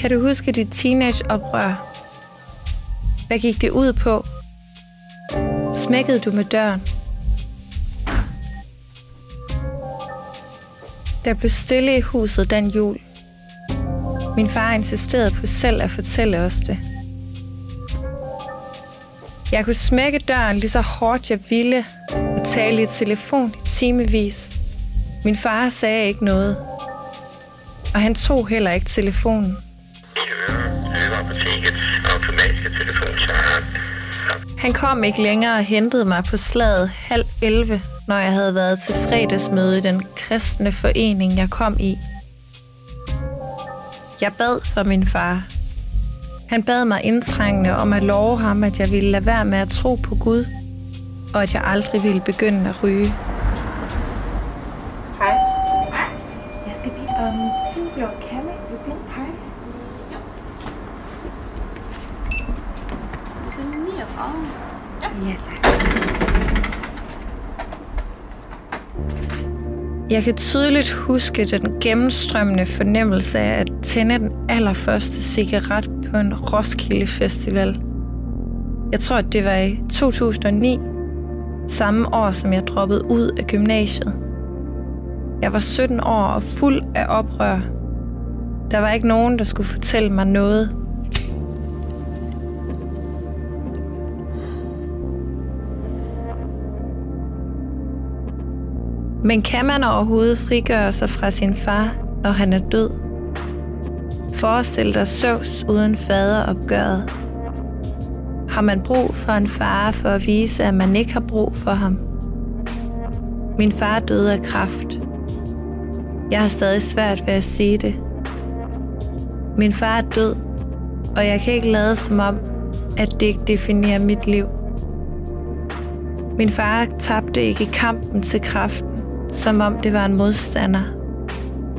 Kan du huske dit teenageoprør? Hvad gik det ud på? Smækkede du med døren? Der blev stille i huset den jul. Min far insisterede på selv at fortælle os det. Jeg kunne smække døren lige så hårdt jeg ville og tale i telefon i timevis. Min far sagde ikke noget, og han tog heller ikke telefonen. Han kom ikke længere og hentede mig på slaget halv 11, når jeg havde været til fredagsmøde i den kristne forening, jeg kom i. Jeg bad for min far. Han bad mig indtrængende om at love ham, at jeg ville lade være med at tro på Gud, og at jeg aldrig ville begynde at ryge. Hej. Jeg skal bede om 10 år kamme. Du blind. Hej. Til 39. Ja, tak. Jeg kan tydeligt huske den gennemstrømmende fornemmelse af at tænde den allerførste cigaret på en Roskilde Festival. Jeg tror, at det var i 2009, samme år som jeg droppede ud af gymnasiet. Jeg var 17 år og fuld af oprør. Der var ikke nogen, der skulle fortælle mig noget. Men kan man overhovedet frigøre sig fra sin far, når han er død? Forestil dig søvs uden faderopgøret. Har man brug for en far for at vise, at man ikke har brug for ham? Min far døde af kræft. Jeg har stadig svært ved at sige det. Min far er død, og jeg kan ikke lade som om, at det ikke definerer mit liv. Min far tabte ikke kampen til kræften, som om det var en modstander.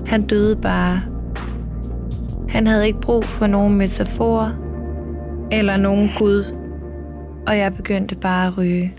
Han døde bare. Han havde ikke brug for nogen metaforer eller nogen Gud, og jeg begyndte bare at ryge.